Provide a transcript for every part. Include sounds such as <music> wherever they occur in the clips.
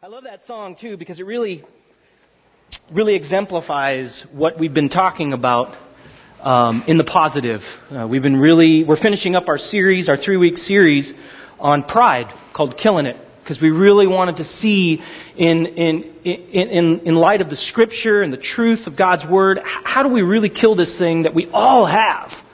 I love that song too because it really, really exemplifies what we've been talking about um, in the positive. Uh, we've been really, we're finishing up our series, our three week series on pride called Killing It because we really wanted to see in, in, in, in, light of the scripture and the truth of God's word, how do we really kill this thing that we all have?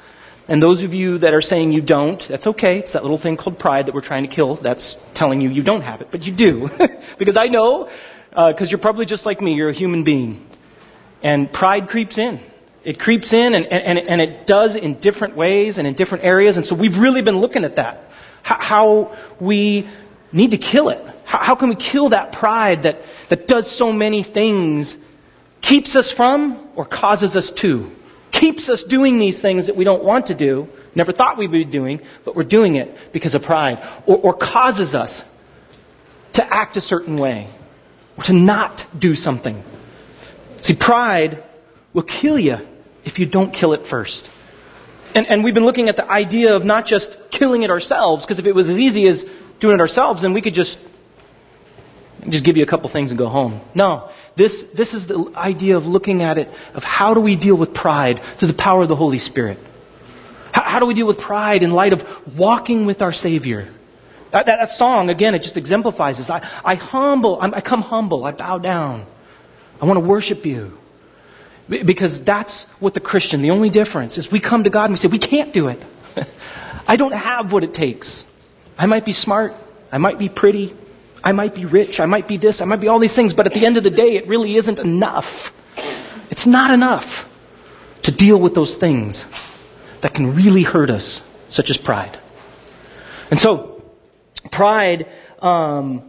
And those of you that are saying you don't, that's okay. It's that little thing called pride that we're trying to kill. That's telling you you don't have it, but you do. <laughs> because I know, because uh, you're probably just like me, you're a human being. And pride creeps in. It creeps in and, and, and it does in different ways and in different areas. And so we've really been looking at that. How, we need to kill it. How, how can we kill that pride that, that does so many things, keeps us from or causes us to? keeps us doing these things that we don't want to do, never thought we'd be doing, but we're doing it because of pride, or, or causes us to act a certain way, or to not do something. See, pride will kill you if you don't kill it first. And, and we've been looking at the idea of not just killing it ourselves, because if it was as easy as doing it ourselves, then we could just just give you a couple things and go home. No. This, this is the idea of looking at it, of how do we deal with pride through the power of the Holy Spirit? How, how do we deal with pride in light of walking with our Savior? That, that, that song, again, it just exemplifies this. I, I humble, I come humble, I bow down. I want to worship you. Because that's what the Christian, the only difference is we come to God and we say, we can't do it. <laughs> I don't have what it takes. I might be smart. I might be pretty. I might be rich, I might be this, I might be all these things, but at the end of the day, it really isn't enough. It's not enough to deal with those things that can really hurt us, such as pride. And so, pride, um,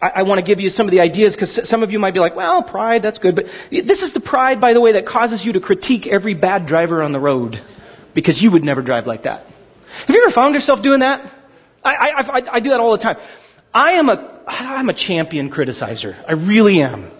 I, I want to give you some of the ideas because some of you might be like, well, pride, that's good. But this is the pride, by the way, that causes you to critique every bad driver on the road because you would never drive like that. Have you ever found yourself doing that? I, I, I, I do that all the time. I am a, I'm a champion criticizer. I really am.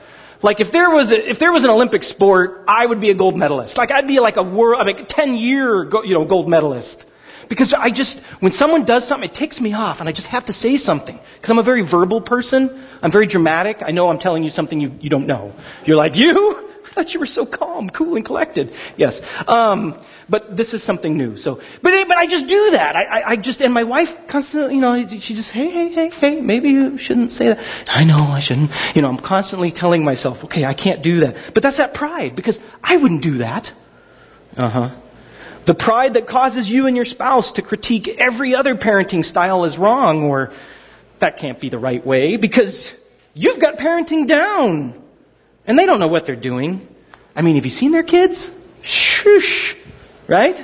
Like if there was a, if there was an Olympic sport, I would be a gold medalist. Like I'd be like a world, like a 10 year, you know, gold medalist. Because I just, when someone does something, it takes me off and I just have to say something. Because I'm a very verbal person. I'm very dramatic. I know I'm telling you something you, you don't know. You're like, you? I thought you were so calm, cool, and collected. Yes. Um, but this is something new. So, but, but I just do that. I, I, I just, and my wife constantly, you know, she just, hey, hey, hey, hey, maybe you shouldn't say that. I know I shouldn't. You know, I'm constantly telling myself, okay, I can't do that. But that's that pride, because I wouldn't do that. Uh huh. The pride that causes you and your spouse to critique every other parenting style as wrong, or that can't be the right way, because you've got parenting down. And they don't know what they're doing. I mean, have you seen their kids? Shush. Right?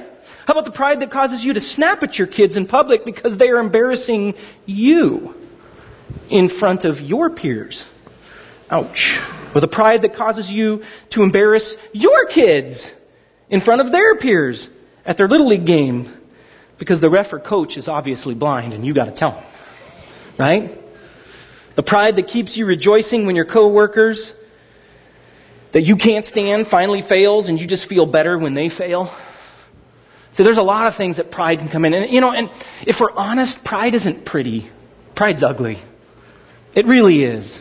How about the pride that causes you to snap at your kids in public because they are embarrassing you in front of your peers? Ouch. Or the pride that causes you to embarrass your kids in front of their peers at their little league game because the ref or coach is obviously blind and you got to tell them. Right? The pride that keeps you rejoicing when your coworkers that you can't stand finally fails and you just feel better when they fail. So there's a lot of things that pride can come in. And, you know, and if we're honest, pride isn't pretty. Pride's ugly. It really is.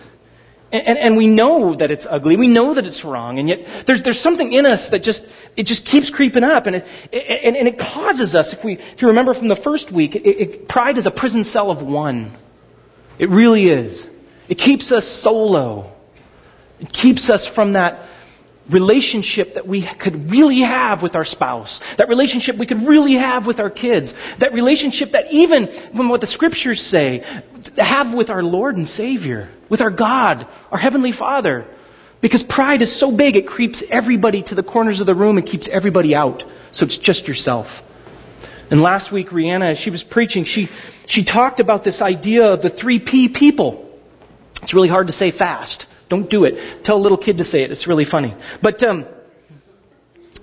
And, and, we know that it's ugly. We know that it's wrong. And yet there's, there's something in us that just, it just keeps creeping up. And it, and, and it causes us, if we, if you remember from the first week, it, it, pride is a prison cell of one. It really is. It keeps us solo. It keeps us from that relationship that we could really have with our spouse, that relationship we could really have with our kids, that relationship that even from what the scriptures say, have with our Lord and Savior, with our God, our Heavenly Father. Because pride is so big, it creeps everybody to the corners of the room and keeps everybody out. So it's just yourself. And last week, Rihanna, as she was preaching, she, she talked about this idea of the three P people. It's really hard to say fast. Don't do it. Tell a little kid to say it. It's really funny. But um,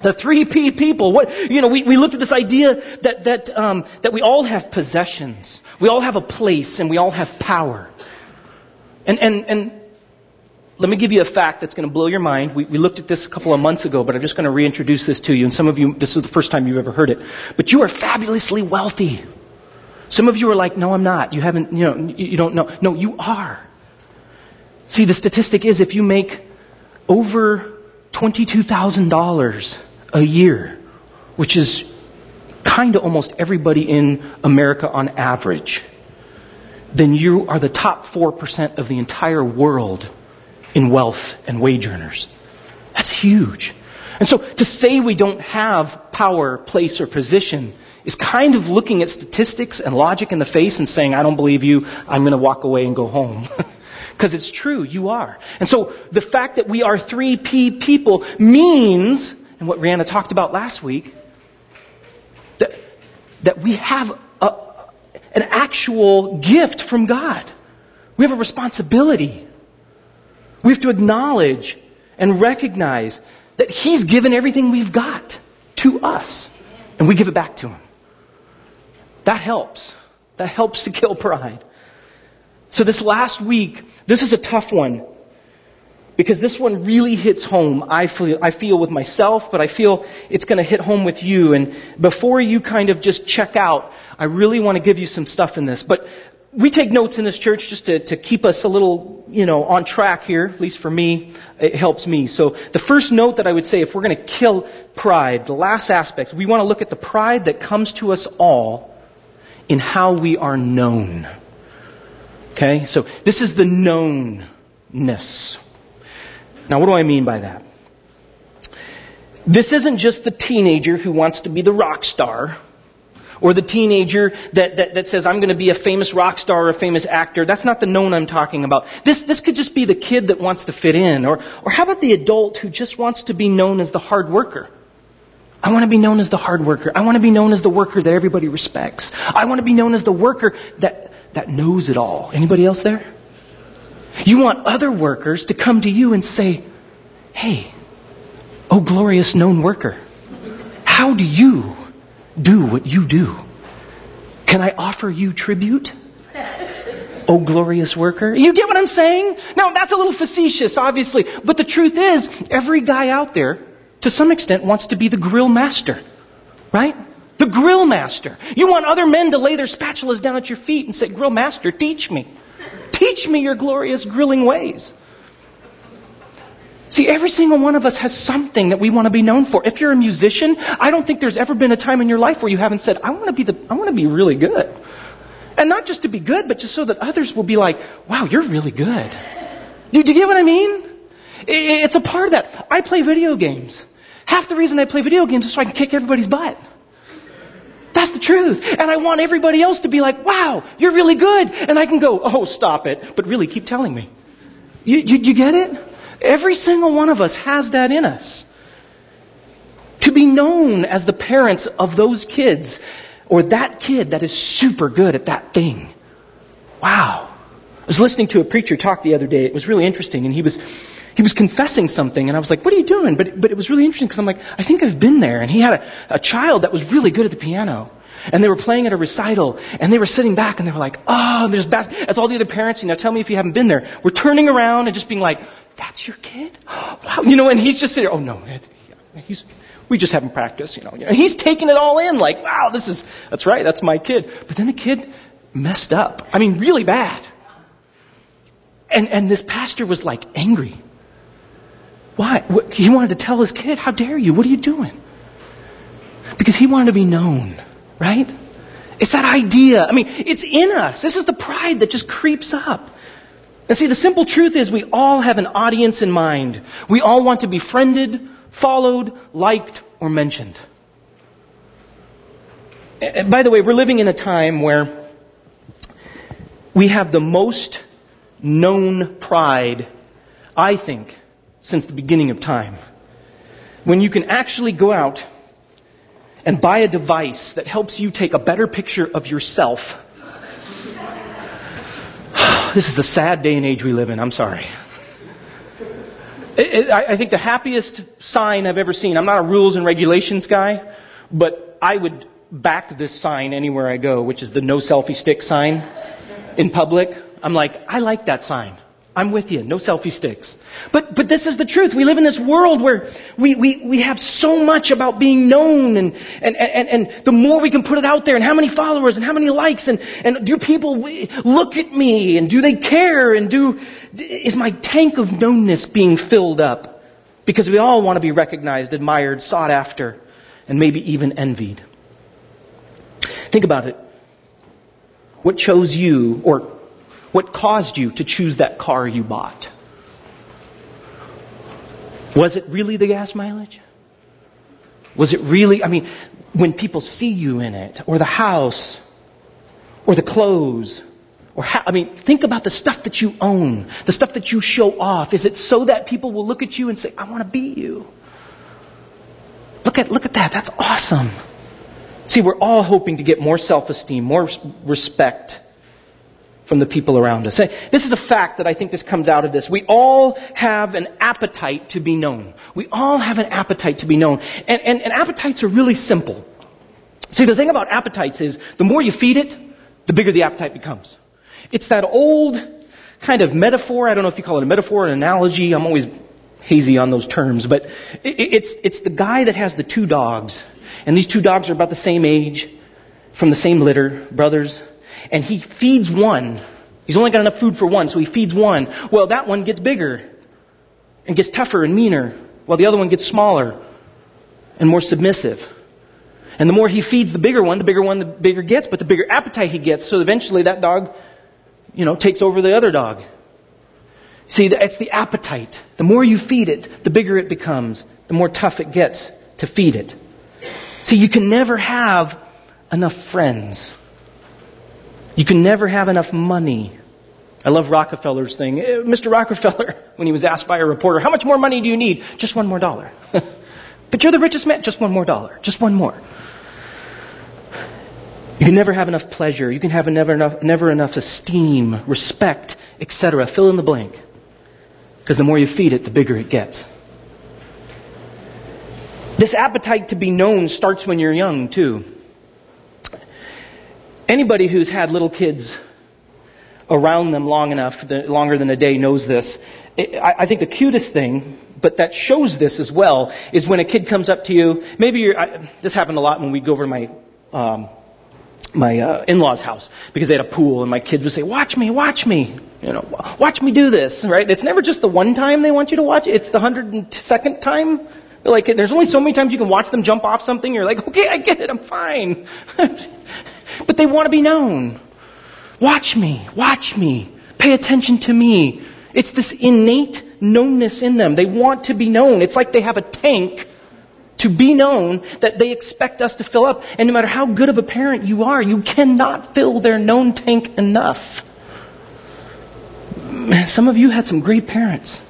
the three P people. What you know, we, we looked at this idea that that um, that we all have possessions, we all have a place, and we all have power. And and and let me give you a fact that's going to blow your mind. We, we looked at this a couple of months ago, but I'm just going to reintroduce this to you. And some of you, this is the first time you've ever heard it. But you are fabulously wealthy. Some of you are like, no, I'm not. You haven't, you know, you don't know. No, you are. See, the statistic is if you make over $22,000 a year, which is kind of almost everybody in America on average, then you are the top 4% of the entire world in wealth and wage earners. That's huge. And so to say we don't have power, place, or position is kind of looking at statistics and logic in the face and saying, I don't believe you, I'm going to walk away and go home. <laughs> Because it's true, you are. And so the fact that we are 3P people means, and what Rihanna talked about last week, that, that we have a, an actual gift from God. We have a responsibility. We have to acknowledge and recognize that He's given everything we've got to us, and we give it back to Him. That helps. That helps to kill pride. So this last week, this is a tough one. Because this one really hits home, I feel, I feel with myself, but I feel it's going to hit home with you. And before you kind of just check out, I really want to give you some stuff in this. But we take notes in this church just to, to keep us a little, you know, on track here, at least for me. It helps me. So the first note that I would say, if we're going to kill pride, the last aspects, we want to look at the pride that comes to us all in how we are known. Okay? So this is the knownness. Now, what do I mean by that? This isn't just the teenager who wants to be the rock star, or the teenager that, that, that says, I'm going to be a famous rock star or a famous actor. That's not the known I'm talking about. This, this could just be the kid that wants to fit in. Or, or how about the adult who just wants to be known as the hard worker? I want to be known as the hard worker. I want to be known as the worker that everybody respects. I want to be known as the worker that, that knows it all. Anybody else there? You want other workers to come to you and say, Hey, oh glorious known worker, how do you do what you do? Can I offer you tribute? <laughs> Oh glorious worker. You get what I'm saying? Now that's a little facetious, obviously, but the truth is, every guy out there, to some extent, wants to be the grill master. Right? The grill master. You want other men to lay their spatulas down at your feet and say, Grill master, teach me. Teach me your glorious grilling ways. See, every single one of us has something that we want to be known for. If you're a musician, I don't think there's ever been a time in your life where you haven't said, I want to be the, I want to be really good. And not just to be good, but just so that others will be like, wow, you're really good. Do, do you get what I mean? It's a part of that. I play video games. Half the reason I play video games is so I can kick everybody's butt. That's the truth. And I want everybody else to be like, wow, you're really good. And I can go, oh, stop it. But really, keep telling me. You, you, you get it? Every single one of us has that in us. To be known as the parents of those kids, or that kid that is super good at that thing. Wow. I was listening to a preacher talk the other day. It was really interesting, and he was he was confessing something, and I was like, "What are you doing?" But but it was really interesting because I'm like, I think I've been there. And he had a, a child that was really good at the piano, and they were playing at a recital, and they were sitting back, and they were like, "Oh, there's bas-. As all the other parents, you know, tell me if you haven't been there. We're turning around and just being like, "That's your kid? Wow!" You know, and he's just sitting. Oh no, he's we just haven't practiced, you know. and He's taking it all in, like, wow, this is, that's right, that's my kid. But then the kid messed up. I mean, really bad. And, and this pastor was like angry. Why? He wanted to tell his kid, How dare you? What are you doing? Because he wanted to be known, right? It's that idea. I mean, it's in us. This is the pride that just creeps up. And see, the simple truth is we all have an audience in mind. We all want to be friended, followed, liked, or mentioned. By the way, we're living in a time where we have the most known pride, I think, since the beginning of time. When you can actually go out and buy a device that helps you take a better picture of yourself. <sighs> this is a sad day and age we live in. I'm sorry. It, it, I, I think the happiest sign I've ever seen, I'm not a rules and regulations guy, but I would back this sign anywhere I go, which is the no selfie stick sign in public. I'm like, I like that sign. I'm with you. No selfie sticks. But, but this is the truth. We live in this world where we, we, we have so much about being known and, and, and, and the more we can put it out there and how many followers and how many likes and, and do people look at me and do they care and do, is my tank of knownness being filled up? Because we all want to be recognized, admired, sought after, and maybe even envied. Think about it. What chose you or what caused you to choose that car you bought? Was it really the gas mileage? Was it really, I mean, when people see you in it, or the house, or the clothes, or how, I mean, think about the stuff that you own, the stuff that you show off. Is it so that people will look at you and say, I want to be you? Look at, look at that. That's awesome. See, we're all hoping to get more self-esteem, more respect, from the people around us. This is a fact that I think this comes out of this. We all have an appetite to be known. We all have an appetite to be known. And, and, and appetites are really simple. See, the thing about appetites is the more you feed it, the bigger the appetite becomes. It's that old kind of metaphor. I don't know if you call it a metaphor, an analogy. I'm always hazy on those terms, but it's, it's the guy that has the two dogs. And these two dogs are about the same age, from the same litter, brothers and he feeds one. He's only got enough food for one, so he feeds one. Well, that one gets bigger and gets tougher and meaner, while the other one gets smaller and more submissive. And the more he feeds the bigger one, the bigger one the bigger gets, but the bigger appetite he gets, so eventually that dog, you know, takes over the other dog. See, it's the appetite. The more you feed it, the bigger it becomes, the more tough it gets to feed it. See, you can never have enough friends. You can never have enough money. I love Rockefeller's thing. Eh, Mr. Rockefeller, <laughs> when he was asked by a reporter, how much more money do you need? Just one more dollar. <laughs> but you're the richest man. Just one more dollar. Just one more. You can never have enough pleasure. You can have never enough, never enough esteem, respect, etc. Fill in the blank. Because the more you feed it, the bigger it gets. This appetite to be known starts when you're young, too. Anybody who's had little kids around them long enough, longer than a day, knows this. I think the cutest thing, but that shows this as well, is when a kid comes up to you. Maybe you're, I, this happened a lot when we'd go over to my um, my uh, in-laws' house because they had a pool, and my kids would say, "Watch me, watch me." You know, watch me do this, right? It's never just the one time they want you to watch; it, it's the hundred and second time. Like, there's only so many times you can watch them jump off something. You're like, okay, I get it, I'm fine. <laughs> but they want to be known. Watch me, watch me, pay attention to me. It's this innate knownness in them. They want to be known. It's like they have a tank to be known that they expect us to fill up. And no matter how good of a parent you are, you cannot fill their known tank enough. Some of you had some great parents.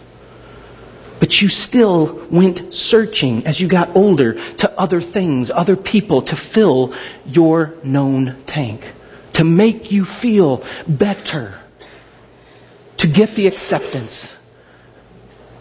But you still went searching as you got older to other things, other people to fill your known tank, to make you feel better, to get the acceptance,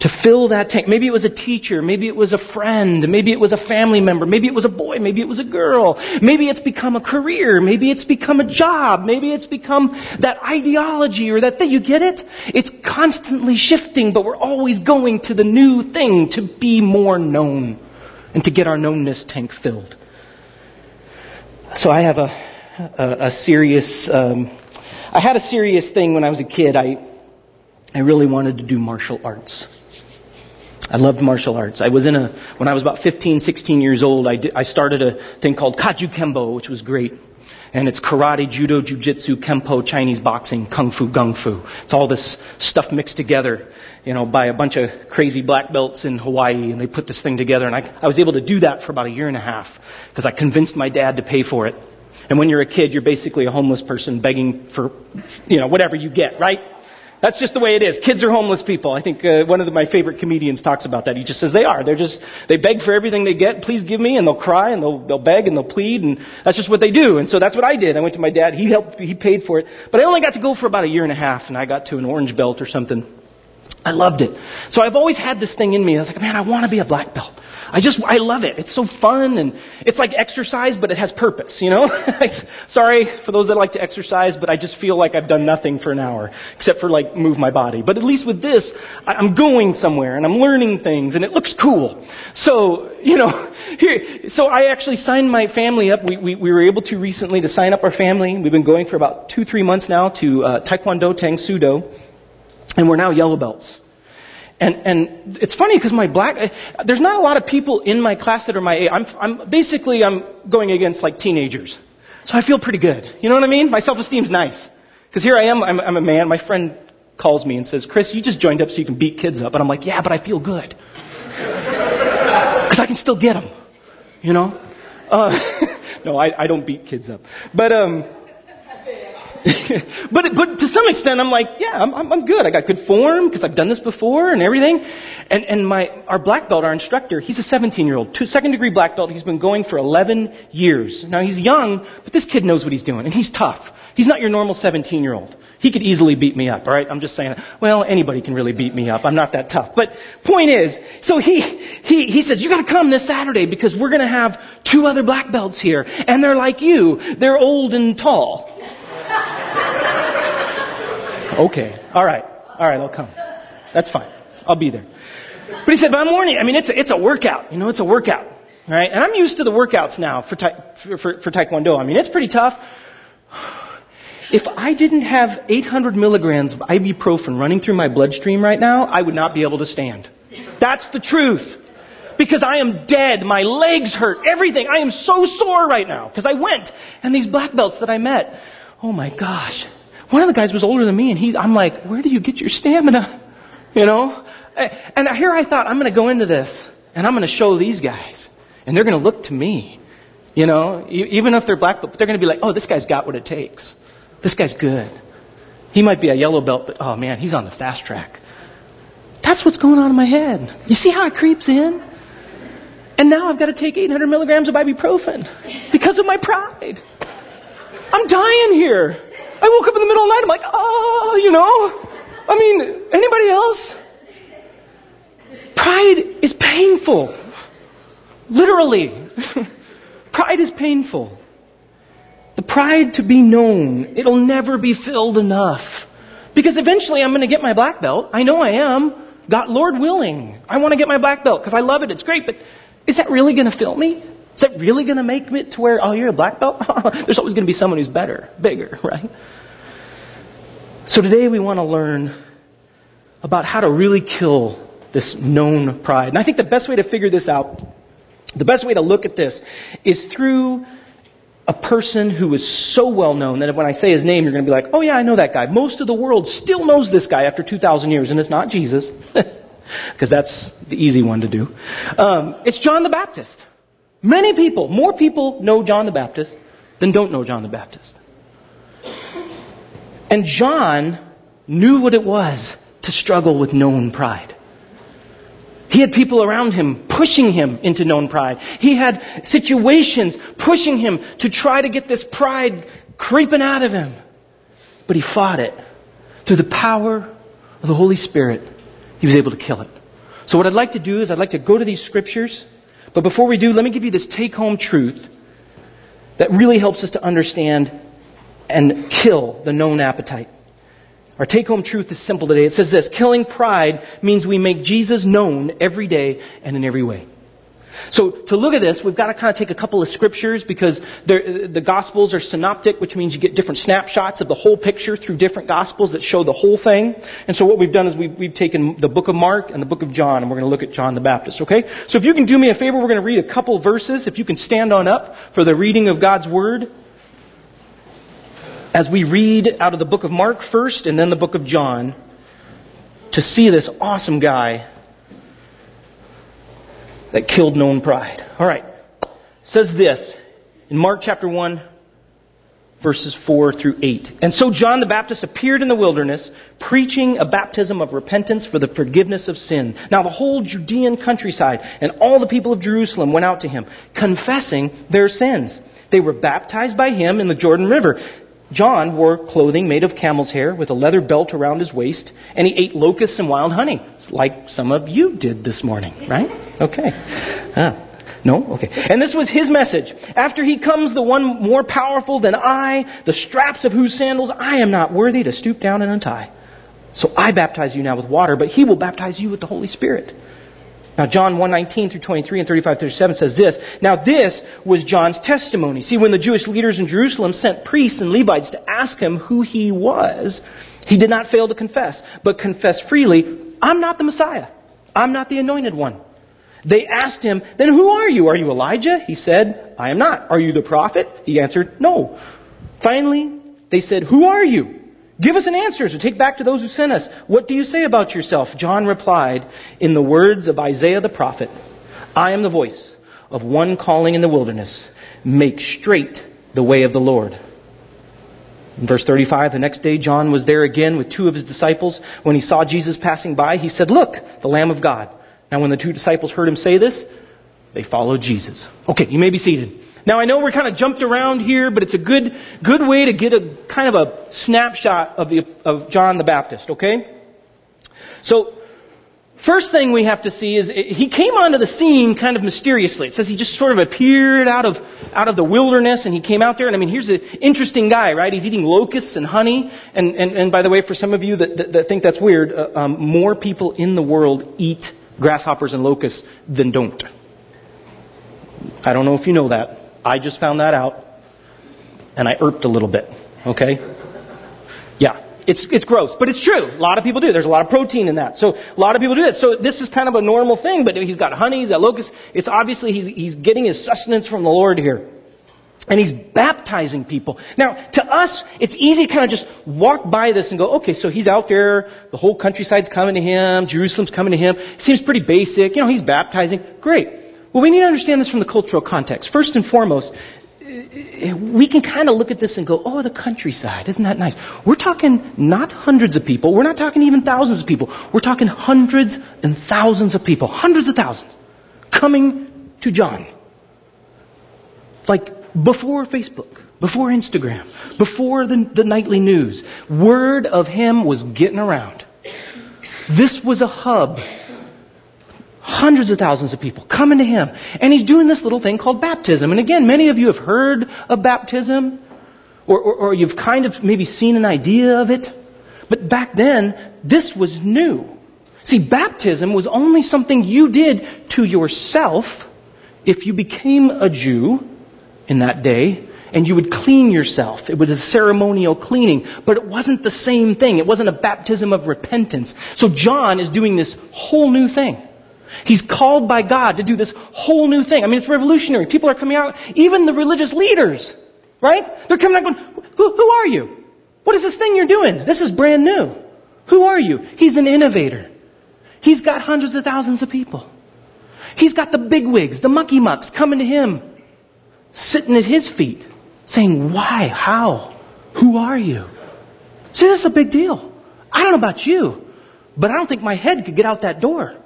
to fill that tank. Maybe it was a teacher, maybe it was a friend, maybe it was a family member, maybe it was a boy, maybe it was a girl, maybe it's become a career, maybe it's become a job, maybe it's become that ideology or that thing. You get it? It's constantly shifting, but we're always going to the new thing to be more known and to get our knownness tank filled. So I have a, a, a serious, um, I had a serious thing when I was a kid. I, I really wanted to do martial arts. I loved martial arts. I was in a, when I was about 15, 16 years old, I, did, I started a thing called Kajukenbo, which was great. And it's karate, judo, jujitsu, kempo, Chinese boxing, kung fu, gung fu. It's all this stuff mixed together, you know, by a bunch of crazy black belts in Hawaii, and they put this thing together. And I, I was able to do that for about a year and a half because I convinced my dad to pay for it. And when you're a kid, you're basically a homeless person begging for, you know, whatever you get, right? That's just the way it is. Kids are homeless people. I think uh, one of the, my favorite comedians talks about that. He just says they are. They're just they beg for everything they get. Please give me, and they'll cry and they'll they'll beg and they'll plead, and that's just what they do. And so that's what I did. I went to my dad. He helped. He paid for it, but I only got to go for about a year and a half, and I got to an orange belt or something. I loved it. So I've always had this thing in me. I was like, man, I want to be a black belt. I just, I love it. It's so fun and it's like exercise, but it has purpose, you know? <laughs> Sorry for those that like to exercise, but I just feel like I've done nothing for an hour, except for like move my body. But at least with this, I'm going somewhere and I'm learning things and it looks cool. So, you know, <laughs> here, so I actually signed my family up. We, we, we were able to recently to sign up our family. We've been going for about two, three months now to uh, Taekwondo Tang Soo Do, and we're now yellow belts. And, and it's funny because my black, there's not a lot of people in my class that are my age. I'm, I'm, basically, I'm going against like teenagers. So I feel pretty good. You know what I mean? My self-esteem's nice. Because here I am, I'm, I'm a man. My friend calls me and says, Chris, you just joined up so you can beat kids up. And I'm like, yeah, but I feel good. <laughs> Because I can still get them. You know? Uh, <laughs> no, I, I don't beat kids up. But, um, <laughs> but, but to some extent, I'm like, yeah, I'm, I'm good. I got good form because I've done this before and everything. And, and my, our black belt, our instructor, he's a 17 year old, two, second degree black belt. He's been going for 11 years. Now he's young, but this kid knows what he's doing and he's tough. He's not your normal 17 year old. He could easily beat me up, alright? I'm just saying, well, anybody can really beat me up. I'm not that tough. But point is, so he, he, he says, you gotta come this Saturday because we're gonna have two other black belts here. And they're like you. They're old and tall. Okay. All right. All right. I'll come. That's fine. I'll be there. But he said, but I'm warning. I mean, it's a, it's a workout. You know, it's a workout. Right? And I'm used to the workouts now for, for, for, for Taekwondo. I mean, it's pretty tough. If I didn't have 800 milligrams of ibuprofen running through my bloodstream right now, I would not be able to stand. That's the truth. Because I am dead. My legs hurt. Everything. I am so sore right now. Because I went. And these black belts that I met. Oh my gosh. One of the guys was older than me, and he, I'm like, where do you get your stamina? You know? And here I thought, I'm going to go into this, and I'm going to show these guys, and they're going to look to me. You know, even if they're black belt, they're going to be like, oh, this guy's got what it takes. This guy's good. He might be a yellow belt, but oh man, he's on the fast track. That's what's going on in my head. You see how it creeps in? And now I've got to take 800 milligrams of ibuprofen because of my pride. I'm dying here. I woke up in the middle of the night. I'm like, oh, you know. I mean, anybody else? Pride is painful. Literally. <laughs> pride is painful. The pride to be known, it'll never be filled enough. Because eventually I'm going to get my black belt. I know I am. God, Lord willing. I want to get my black belt because I love it. It's great. But is that really going to fill me? Is that really going to make it to where, oh, you're a black belt? <laughs> There's always going to be someone who's better, bigger, <laughs> right? So today we want to learn about how to really kill this known pride. And I think the best way to figure this out, the best way to look at this, is through a person who is so well known that when I say his name, you're going to be like, oh yeah, I know that guy. Most of the world still knows this guy after 2,000 years, and it's not Jesus, <laughs> because that's the easy one to do. Um, it's John the Baptist. Many people, more people know John the Baptist than don't know John the Baptist. And John knew what it was to struggle with known pride. He had people around him pushing him into known pride. He had situations pushing him to try to get this pride creeping out of him. But he fought it. Through the power of the Holy Spirit, he was able to kill it. So what I'd like to do is I'd like to go to these scriptures but before we do, let me give you this take home truth that really helps us to understand and kill the known appetite. Our take home truth is simple today. It says this killing pride means we make Jesus known every day and in every way. So to look at this, we've got to kind of take a couple of scriptures because the Gospels are synoptic, which means you get different snapshots of the whole picture through different Gospels that show the whole thing. And so what we've done is we've, we've taken the book of Mark and the book of John, and we're going to look at John the Baptist. Okay? So if you can do me a favor, we're going to read a couple verses. If you can stand on up for the reading of God's Word. As we read out of the book of Mark first and then the book of John to see this awesome guy that killed known pride. All right. It says this in Mark chapter 1, verses 4 through 8. And so John the Baptist appeared in the wilderness, preaching a baptism of repentance for the forgiveness of sin. Now the whole Judean countryside and all the people of Jerusalem went out to him, confessing their sins. They were baptized by him in the Jordan River. John wore clothing made of camel's hair with a leather belt around his waist, and he ate locusts and wild honey, like some of you did this morning, right? <laughs> Okay. Ah. No? Okay. And this was his message. After he comes the one more powerful than I, the straps of whose sandals I am not worthy to stoop down and untie. So I baptize you now with water, but he will baptize you with the Holy Spirit. Now, John 119 through 23 and 35 37 says this. Now, this was John's testimony. See, when the Jewish leaders in Jerusalem sent priests and Levites to ask him who he was, he did not fail to confess, but confessed freely, I'm not the Messiah. I'm not the anointed one. They asked him, Then who are you? Are you Elijah? He said, I am not. Are you the prophet? He answered, No. Finally, they said, Who are you? Give us an answer, so take back to those who sent us. What do you say about yourself? John replied in the words of Isaiah the prophet I am the voice of one calling in the wilderness, make straight the way of the Lord. In verse 35, the next day John was there again with two of his disciples. When he saw Jesus passing by, he said, Look, the Lamb of God. Now, when the two disciples heard him say this, they followed Jesus. Okay, you may be seated. Now, I know we're kind of jumped around here, but it's a good, good way to get a kind of a snapshot of, the, of John the Baptist, okay? So, first thing we have to see is he came onto the scene kind of mysteriously. It says he just sort of appeared out of, out of the wilderness and he came out there. And I mean, here's an interesting guy, right? He's eating locusts and honey. And, and, and by the way, for some of you that, that, that think that's weird, uh, um, more people in the world eat grasshoppers and locusts than don't. I don't know if you know that. I just found that out, and I irped a little bit. Okay? Yeah. It's, it's gross, but it's true. A lot of people do. There's a lot of protein in that. So a lot of people do that. So this is kind of a normal thing, but he's got honey, he's got locusts. It's obviously he's, he's getting his sustenance from the Lord here. And he's baptizing people. Now, to us, it's easy to kind of just walk by this and go, okay, so he's out there, the whole countryside's coming to him, Jerusalem's coming to him. Seems pretty basic. You know, he's baptizing. Great. Well, we need to understand this from the cultural context. First and foremost, we can kind of look at this and go, oh, the countryside, isn't that nice? We're talking not hundreds of people. We're not talking even thousands of people. We're talking hundreds and thousands of people, hundreds of thousands, coming to John. Like before Facebook, before Instagram, before the, the nightly news. Word of him was getting around. This was a hub. Hundreds of thousands of people coming to him. And he's doing this little thing called baptism. And again, many of you have heard of baptism, or, or, or you've kind of maybe seen an idea of it. But back then, this was new. See, baptism was only something you did to yourself if you became a Jew in that day, and you would clean yourself. It was a ceremonial cleaning, but it wasn't the same thing. It wasn't a baptism of repentance. So John is doing this whole new thing. He's called by God to do this whole new thing. I mean, it's revolutionary. People are coming out, even the religious leaders, right? They're coming out going, who, who are you? What is this thing you're doing? This is brand new. Who are you? He's an innovator. He's got hundreds of thousands of people. He's got the bigwigs, the mucky mucks coming to him sitting at his feet saying, Why? How? Who are you? See, this is a big deal. I don't know about you, but I don't think my head could get out that door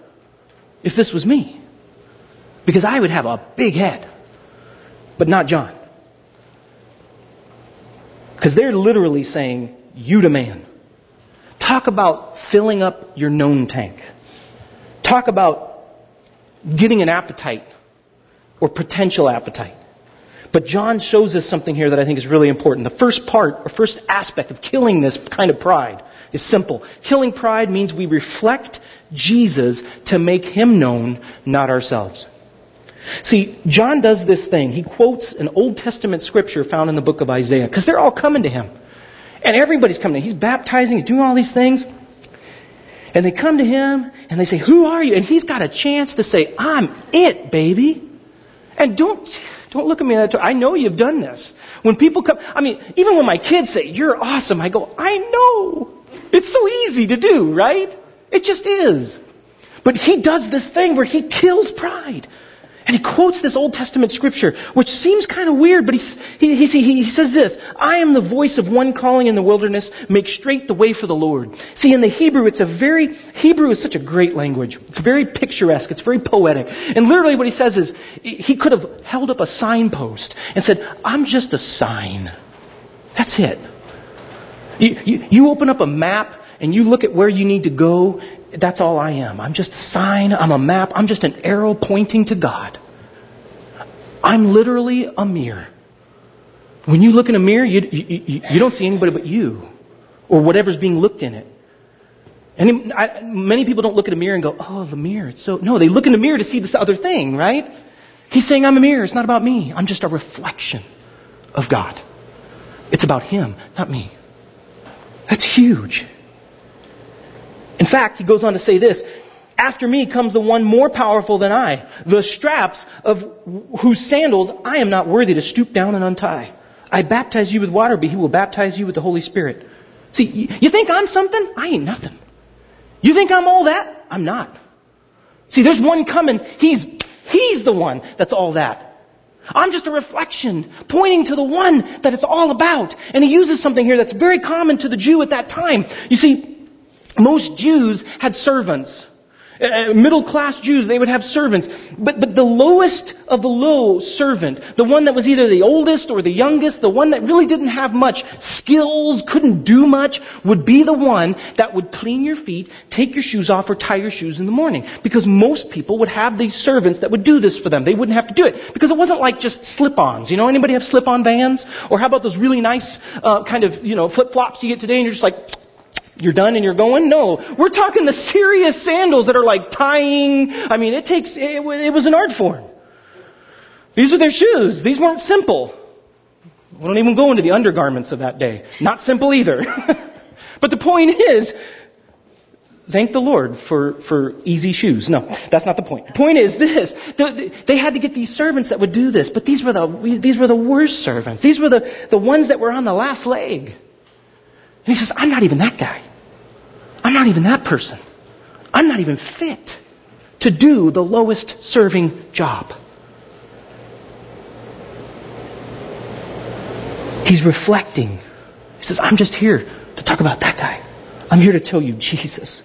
if this was me. Because I would have a big head. But not John. Because they're literally saying, You demand. Talk about filling up your known tank. Talk about getting an appetite or potential appetite. But John shows us something here that I think is really important. The first part, or first aspect of killing this kind of pride is simple. Killing pride means we reflect Jesus to make him known, not ourselves. See, John does this thing. He quotes an Old Testament scripture found in the book of Isaiah, because they're all coming to him. And everybody's coming to him. He's baptizing, he's doing all these things. And they come to him and they say, Who are you? And he's got a chance to say, I'm it, baby. And don't, don't look at me that way. I know you've done this. When people come, I mean, even when my kids say, you're awesome, I go, I know. It's so easy to do, right? It just is. But he does this thing where he kills pride. And he quotes this Old Testament scripture, which seems kind of weird, but he, he, he, he says this I am the voice of one calling in the wilderness, make straight the way for the Lord. See, in the Hebrew, it's a very, Hebrew is such a great language. It's very picturesque, it's very poetic. And literally what he says is, he could have held up a signpost and said, I'm just a sign. That's That's it. You, you, you open up a map and you look at where you need to go. That's all I am. I'm just a sign. I'm a map. I'm just an arrow pointing to God. I'm literally a mirror. When you look in a mirror, you, you, you don't see anybody but you or whatever's being looked in it. And I, many people don't look at a mirror and go, oh, the mirror. It's so, no, they look in the mirror to see this other thing, right? He's saying, I'm a mirror. It's not about me. I'm just a reflection of God. It's about Him, not me. That's huge. In fact, he goes on to say this After me comes the one more powerful than I, the straps of whose sandals I am not worthy to stoop down and untie. I baptize you with water, but he will baptize you with the Holy Spirit. See, you think I'm something? I ain't nothing. You think I'm all that? I'm not. See, there's one coming. He's, he's the one that's all that. I'm just a reflection pointing to the one that it's all about. And he uses something here that's very common to the Jew at that time. You see, most Jews had servants. Uh, middle class Jews, they would have servants. But, but the lowest of the low servant, the one that was either the oldest or the youngest, the one that really didn't have much skills, couldn't do much, would be the one that would clean your feet, take your shoes off, or tie your shoes in the morning. Because most people would have these servants that would do this for them. They wouldn't have to do it. Because it wasn't like just slip-ons. You know, anybody have slip-on vans? Or how about those really nice, uh, kind of, you know, flip-flops you get today and you're just like, you're done and you're going? No. We're talking the serious sandals that are like tying. I mean, it takes, it, it was an art form. These are their shoes. These weren't simple. We don't even go into the undergarments of that day. Not simple either. <laughs> but the point is, thank the Lord for, for easy shoes. No, that's not the point. The point is this. They had to get these servants that would do this, but these were the, these were the worst servants. These were the, the ones that were on the last leg. And he says, I'm not even that guy. I'm not even that person. I'm not even fit to do the lowest serving job. He's reflecting. He says, I'm just here to talk about that guy. I'm here to tell you Jesus.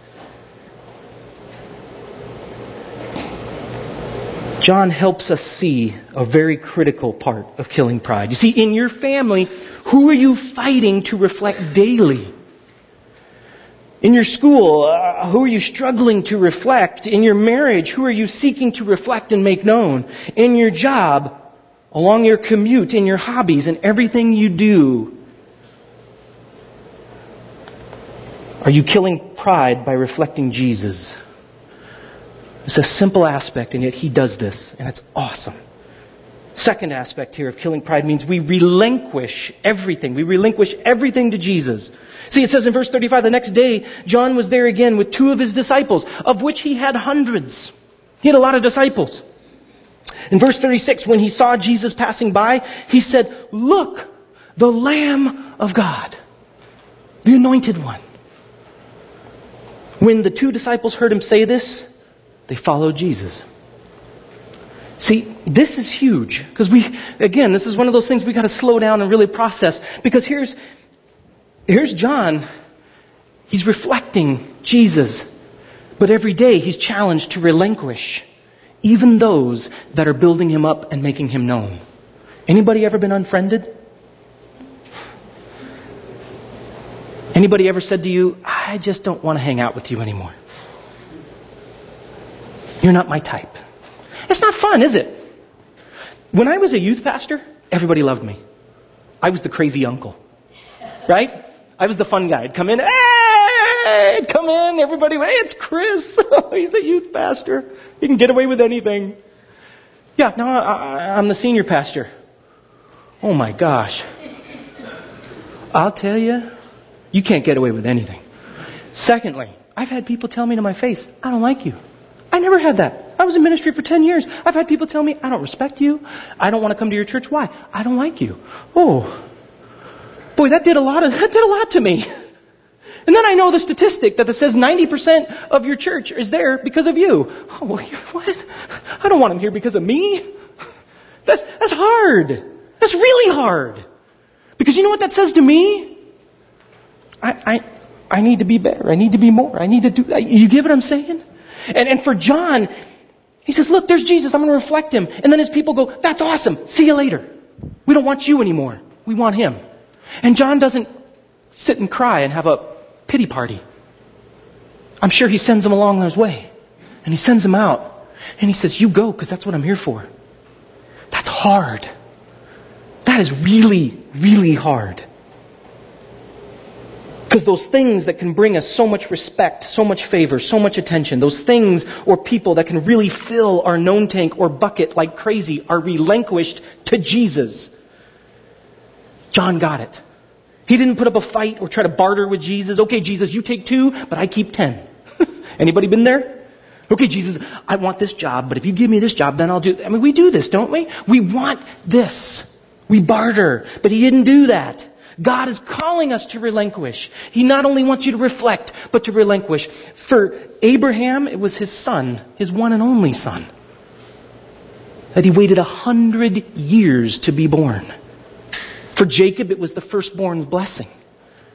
John helps us see a very critical part of killing pride. You see, in your family, who are you fighting to reflect daily? In your school, uh, who are you struggling to reflect? In your marriage, who are you seeking to reflect and make known? In your job, along your commute, in your hobbies, in everything you do, are you killing pride by reflecting Jesus? It's a simple aspect, and yet he does this, and it's awesome. Second aspect here of killing pride means we relinquish everything. We relinquish everything to Jesus. See, it says in verse 35, the next day, John was there again with two of his disciples, of which he had hundreds. He had a lot of disciples. In verse 36, when he saw Jesus passing by, he said, Look, the Lamb of God, the anointed one. When the two disciples heard him say this, they followed Jesus. See, this is huge because we, again, this is one of those things we got to slow down and really process because here's, here's John. He's reflecting Jesus, but every day he's challenged to relinquish even those that are building him up and making him known. Anybody ever been unfriended? Anybody ever said to you, I just don't want to hang out with you anymore? You're not my type. It's not fun, is it? When I was a youth pastor, everybody loved me. I was the crazy uncle. Right? I was the fun guy. I'd come in, hey, come in, everybody, hey, it's Chris. <laughs> He's the youth pastor. He can get away with anything. Yeah, no, I, I'm the senior pastor. Oh my gosh. I'll tell you, you can't get away with anything. Secondly, I've had people tell me to my face, I don't like you. I never had that. I was in ministry for 10 years. I've had people tell me, I don't respect you. I don't want to come to your church. Why? I don't like you. Oh. Boy, that did a lot of, that did a lot to me. And then I know the statistic that says 90% of your church is there because of you. Oh, well, <laughs> what? I don't want them here because of me. That's, that's hard. That's really hard. Because you know what that says to me? I, I, I need to be better. I need to be more. I need to do, you get what I'm saying? And, and for John, he says, look, there's Jesus. I'm going to reflect him. And then his people go, that's awesome. See you later. We don't want you anymore. We want him. And John doesn't sit and cry and have a pity party. I'm sure he sends them along his way. And he sends them out. And he says, You go, because that's what I'm here for. That's hard. That is really, really hard. Because those things that can bring us so much respect, so much favor, so much attention, those things or people that can really fill our known tank or bucket like crazy are relinquished to Jesus. John got it. He didn't put up a fight or try to barter with Jesus. Okay, Jesus, you take two, but I keep ten. <laughs> Anybody been there? Okay, Jesus, I want this job, but if you give me this job, then I'll do. I mean, we do this, don't we? We want this. We barter, but he didn't do that. God is calling us to relinquish. He not only wants you to reflect, but to relinquish. For Abraham, it was his son, his one and only son, that he waited a hundred years to be born. For Jacob, it was the firstborn's blessing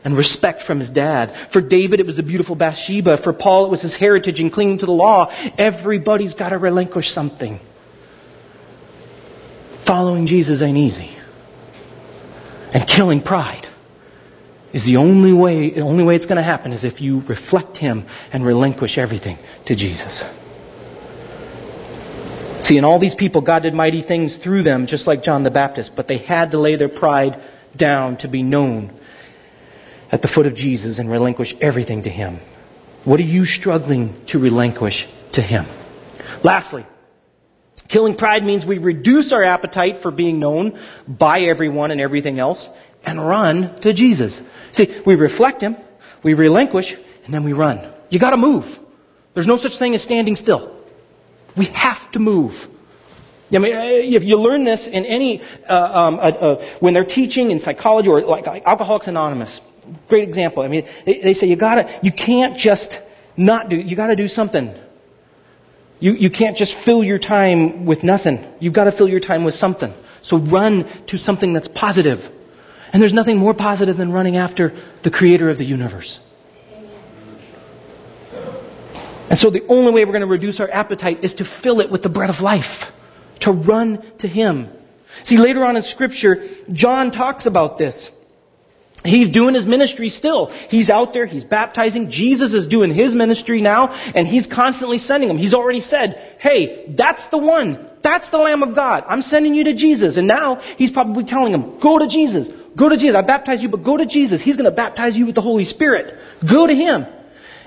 and respect from his dad. For David, it was the beautiful Bathsheba. For Paul, it was his heritage and clinging to the law. Everybody's got to relinquish something. Following Jesus ain't easy. And killing pride is the only way, the only way it's going to happen is if you reflect Him and relinquish everything to Jesus. See, in all these people, God did mighty things through them, just like John the Baptist, but they had to lay their pride down to be known at the foot of Jesus and relinquish everything to Him. What are you struggling to relinquish to Him? Lastly, Killing pride means we reduce our appetite for being known by everyone and everything else and run to Jesus. See, we reflect Him, we relinquish, and then we run. You gotta move. There's no such thing as standing still. We have to move. I mean, if you learn this in any, uh, um, uh, uh, when they're teaching in psychology or like, like, Alcoholics Anonymous, great example. I mean, they, they say you gotta, you can't just not do, you gotta do something. You, you can't just fill your time with nothing. You've got to fill your time with something. So run to something that's positive. And there's nothing more positive than running after the creator of the universe. And so the only way we're going to reduce our appetite is to fill it with the bread of life. To run to Him. See, later on in scripture, John talks about this. He's doing his ministry still. He's out there, he's baptizing. Jesus is doing his ministry now, and he's constantly sending them. He's already said, hey, that's the one. That's the Lamb of God. I'm sending you to Jesus. And now he's probably telling them, go to Jesus. Go to Jesus. I baptize you, but go to Jesus. He's going to baptize you with the Holy Spirit. Go to him.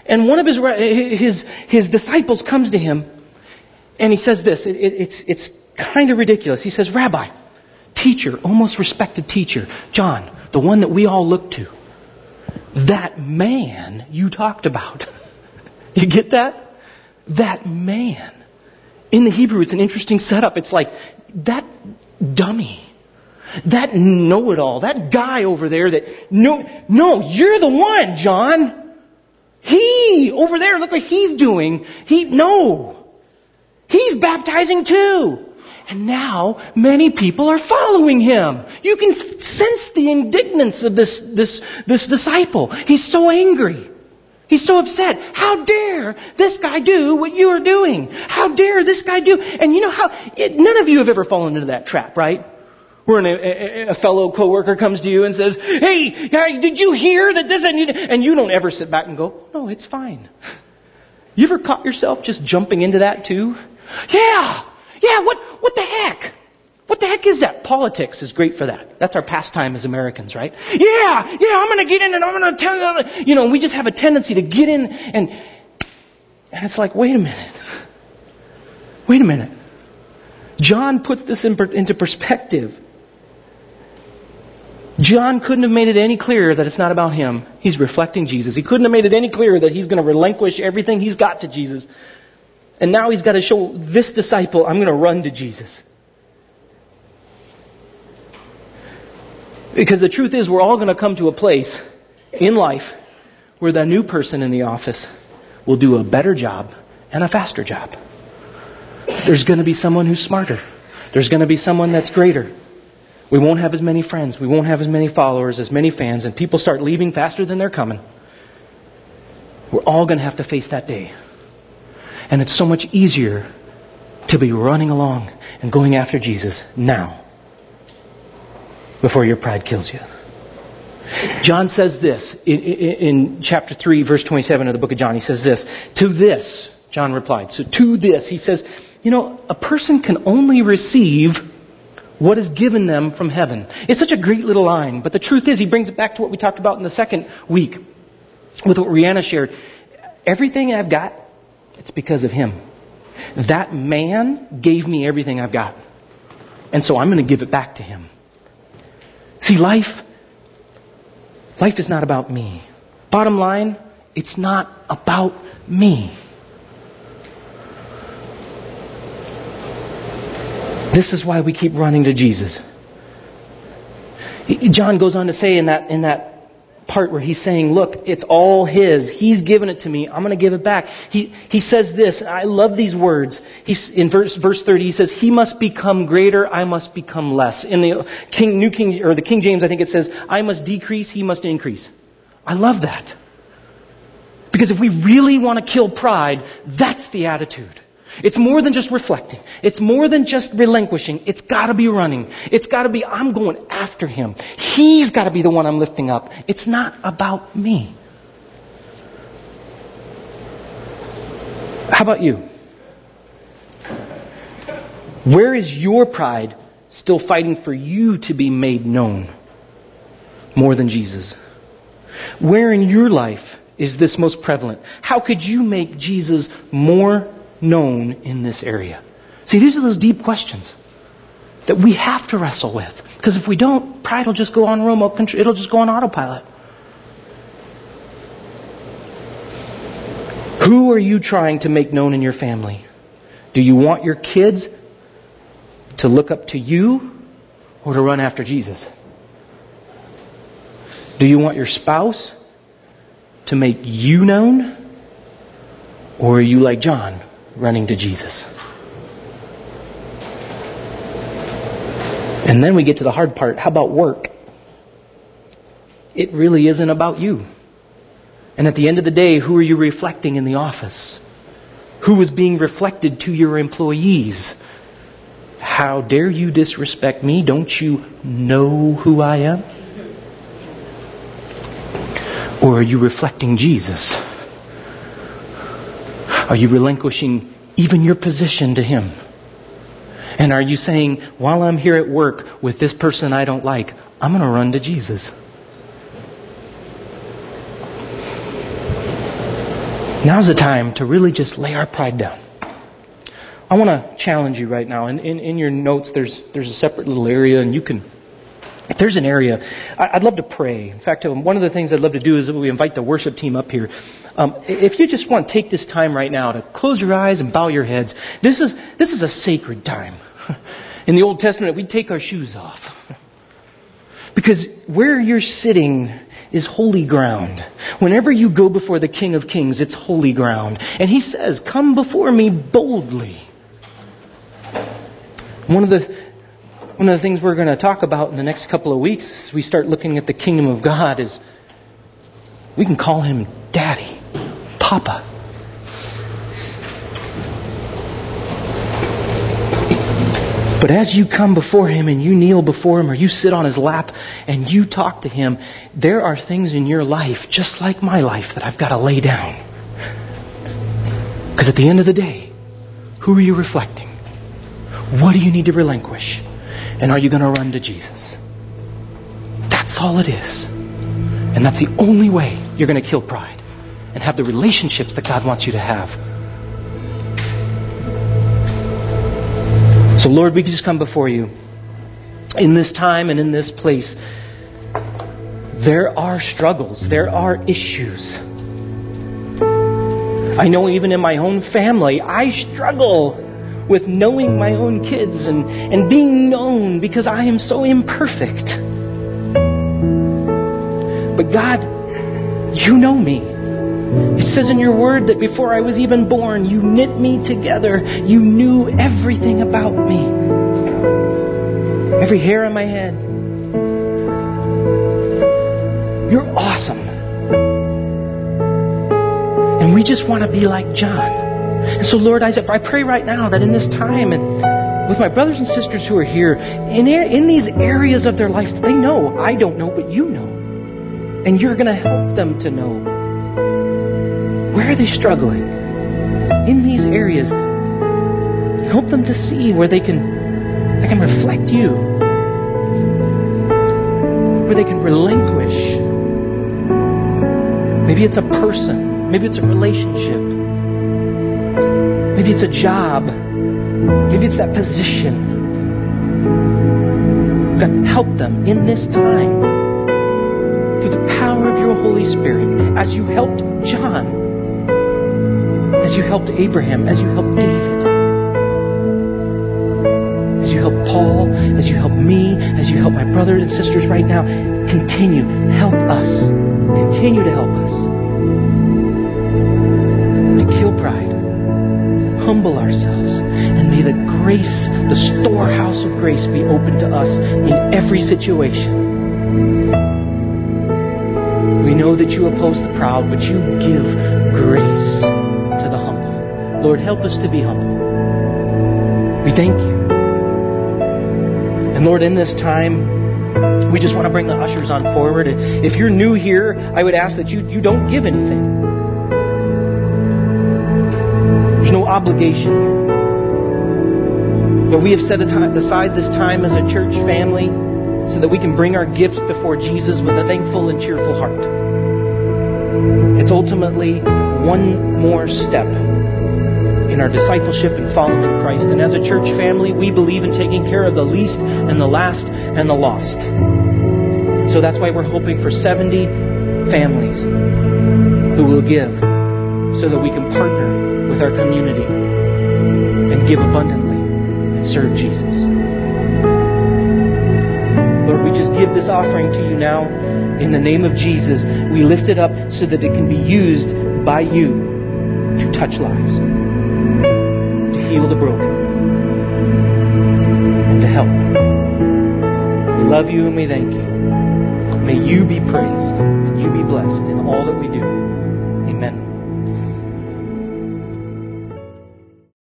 And one of his, his, his disciples comes to him, and he says this. It, it, it's, it's kind of ridiculous. He says, Rabbi, teacher, almost respected teacher, John, the one that we all look to. That man you talked about. <laughs> you get that? That man. In the Hebrew, it's an interesting setup. It's like that dummy, that know it all, that guy over there that, no, no, you're the one, John. He, over there, look what he's doing. He, no. He's baptizing too. And now many people are following him. You can sense the indignance of this, this, this disciple. He's so angry. He's so upset. How dare this guy do what you are doing? How dare this guy do? And you know how, it, none of you have ever fallen into that trap, right? Where a, a, a fellow coworker comes to you and says, hey, did you hear that this, and you don't ever sit back and go, no, it's fine. You ever caught yourself just jumping into that too? Yeah, yeah, what, what the heck? What the heck is that? Politics is great for that. That's our pastime as Americans, right? Yeah, yeah, I'm gonna get in and I'm gonna tell you, you know, we just have a tendency to get in and, and it's like, wait a minute. Wait a minute. John puts this in, into perspective. John couldn't have made it any clearer that it's not about him. He's reflecting Jesus. He couldn't have made it any clearer that he's going to relinquish everything he's got to Jesus. And now he's got to show this disciple, I'm going to run to Jesus. Because the truth is, we're all going to come to a place in life where the new person in the office will do a better job and a faster job. There's going to be someone who's smarter. There's going to be someone that's greater. We won't have as many friends. We won't have as many followers, as many fans, and people start leaving faster than they're coming. We're all going to have to face that day. And it's so much easier to be running along and going after Jesus now before your pride kills you. John says this in, in, in, chapter 3, verse 27 of the book of John. He says this To this, John replied. So, to this, he says, You know, a person can only receive what is given them from heaven. It's such a great little line, but the truth is, he brings it back to what we talked about in the second week with what Rihanna shared. Everything I've got, it's because of him. That man gave me everything I've got. And so I'm going to give it back to him. See, life, life is not about me. Bottom line, it's not about me. This is why we keep running to Jesus. John goes on to say in that, in that part where he's saying, look, it's all his. He's given it to me. I'm going to give it back. He, he says this, and I love these words. He's, in verse, verse 30, he says, he must become greater, I must become less. In the King, New King, or the King James, I think it says, I must decrease, he must increase. I love that. Because if we really want to kill pride, that's the attitude. It's more than just reflecting. It's more than just relinquishing. It's got to be running. It's got to be, I'm going after him. He's got to be the one I'm lifting up. It's not about me. How about you? Where is your pride still fighting for you to be made known more than Jesus? Where in your life is this most prevalent? How could you make Jesus more known in this area? See, these are those deep questions that we have to wrestle with. Because if we don't, pride will just go on remote control. It'll just go on autopilot. Who are you trying to make known in your family? Do you want your kids to look up to you or to run after Jesus? Do you want your spouse to make you known? Or are you like John, running to Jesus. And then we get to the hard part. How about work? It really isn't about you. And at the end of the day, who are you reflecting in the office? Who is being reflected to your employees? How dare you disrespect me? Don't you know who I am? Or are you reflecting Jesus? Are you relinquishing even your position to Him? And are you saying, while I'm here at work with this person I don't like, I'm going to run to Jesus? Now's the time to really just lay our pride down. I want to challenge you right now. In, in, in your notes, there's, there's a separate little area, and you can if there's an area, I'd love to pray. In fact, um, one of the things I'd love to do is we invite the worship team up here. Um, if you just want to take this time right now to close your eyes and bow your heads, this is, this is a sacred time. <laughs> In the Old Testament, we'd take our shoes off. Because where you're sitting is holy ground. Whenever you go before the King of Kings, it's holy ground. And he says, Come before me boldly. One of the one of the things we're going to talk about in the next couple of weeks as we start looking at the kingdom of God is we can call him Daddy, Papa. But as you come before him and you kneel before him or you sit on his lap and you talk to him, there are things in your life, just like my life, that I've got to lay down. Because at the end of the day, who are you reflecting? What do you need to relinquish? And are you going to run to Jesus? That's all it is. And that's the only way you're going to kill pride and have the relationships that God wants you to have. So, Lord, we just come before you. In this time and in this place, there are struggles, there are issues. I know even in my own family, I struggle with knowing my own kids and, and being known because I am so imperfect. But God, you know me. It says in your word that before I was even born, you knit me together. You knew everything about me. Every hair on my head. You're awesome. And we just want to be like John. And so, Lord, I, pray right now that in this time and with my brothers and sisters who are here, in, in these areas of their life, they know, I don't know, but you know. And you're going to help them to know where are they struggling in these areas. Help them to see where they can they can reflect you. Where they can relinquish. Maybe it's a person. Maybe it's a relationship. Maybe it's a job. Maybe it's that position. God, help them in this time through the power of your Holy Spirit as you helped John, as you helped Abraham, as you helped David, as you helped Paul, as you help me, as you help my brothers and sisters right now. Continue. Help us. Continue to help us. To kill pride humble ourselves, and may the grace, the storehouse of grace, be open to us in every situation. We know that you oppose the proud, but you give grace. Lord, help us to be humble. We thank you. And Lord, in this time, we just want to bring the ushers on forward. If you're new here, I would ask that you, you don't give anything. There's no obligation here. But we have set aside this time as a church family so that we can bring our gifts before Jesus with a thankful and cheerful heart. It's ultimately one more step in our discipleship and following Christ. And as a church family, we believe in taking care of the least and the last and the lost. So that's why we're hoping for 70 families who will give so that we can partner with our community and give abundantly and serve Jesus. Lord, we just give this offering to you now in the name of Jesus. We lift it up so that it can be used by you to touch lives, heal the broken, and to help. We love you and we thank you. May you be praised and you be blessed in all that we do.